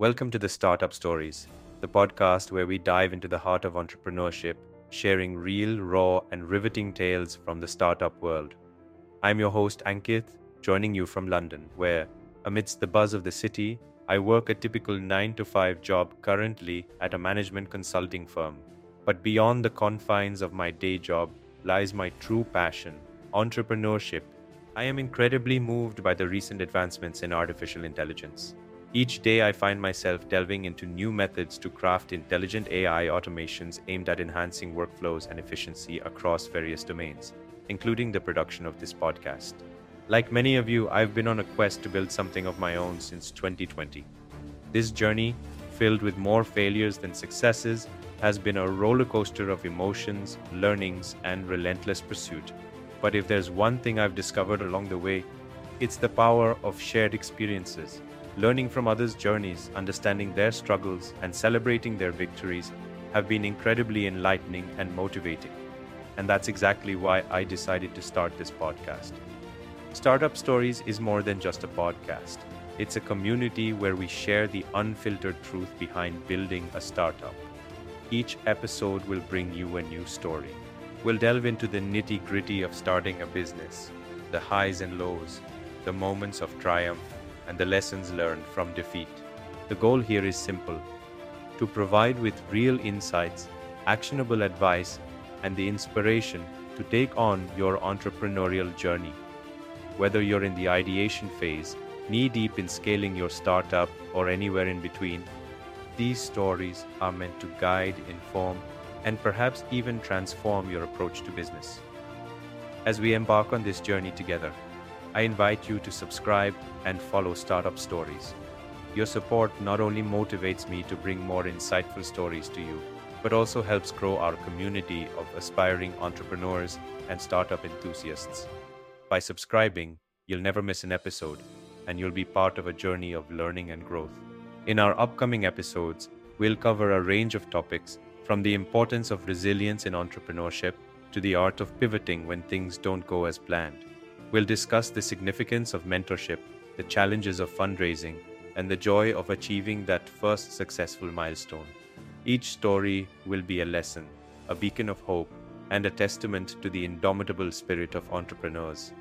Welcome to the Startup Stories, the podcast where we dive into the heart of entrepreneurship, sharing real, raw, and riveting tales from the startup world. I'm your host, Ankit, joining you from London, where, amidst the buzz of the city, I work a typical 9 to 5 job currently at a management consulting firm. But beyond the confines of my day job lies my true passion entrepreneurship. I am incredibly moved by the recent advancements in artificial intelligence. Each day, I find myself delving into new methods to craft intelligent AI automations aimed at enhancing workflows and efficiency across various domains, including the production of this podcast. Like many of you, I've been on a quest to build something of my own since 2020. This journey, filled with more failures than successes, has been a roller coaster of emotions, learnings, and relentless pursuit. But if there's one thing I've discovered along the way, it's the power of shared experiences Learning from others' journeys, understanding their struggles, and celebrating their victories have been incredibly enlightening and motivating. And that's exactly why I decided to start this podcast. Startup Stories is more than just a podcast, it's a community where we share the unfiltered truth behind building a startup. Each episode will bring you a new story. We'll delve into the nitty gritty of starting a business, the highs and lows, the moments of triumph and the lessons learned from defeat. The goal here is simple to provide with real insights, actionable advice, and the inspiration to take on your entrepreneurial journey. Whether you're in the ideation phase, knee deep in scaling your startup, or anywhere in between, these stories are meant to guide, inform, and perhaps even transform your approach to business. As we embark on this journey together, I invite you to subscribe and follow Startup Stories. Your support not only motivates me to bring more insightful stories to you, but also helps grow our community of aspiring entrepreneurs and startup enthusiasts. By subscribing, you'll never miss an episode, and you'll be part of a journey of learning and growth. In our upcoming episodes, we'll cover a range of topics from the importance of resilience in entrepreneurship to the art of pivoting when things don't go as planned. We'll discuss the significance of mentorship, the challenges of fundraising, and the joy of achieving that first successful milestone. Each story will be a lesson, a beacon of hope, and a testament to the indomitable spirit of entrepreneurs.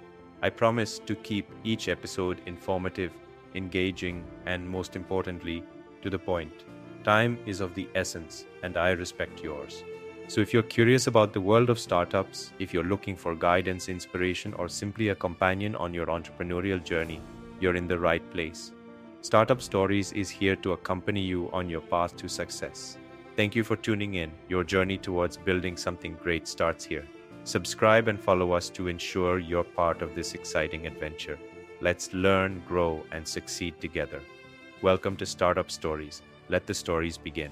I promise to keep each episode informative, engaging, and most importantly, to the point. Time is of the essence, and I respect yours. So, if you're curious about the world of startups, if you're looking for guidance, inspiration, or simply a companion on your entrepreneurial journey, you're in the right place. Startup Stories is here to accompany you on your path to success. Thank you for tuning in. Your journey towards building something great starts here. Subscribe and follow us to ensure you're part of this exciting adventure. Let's learn, grow, and succeed together. Welcome to Startup Stories. Let the stories begin.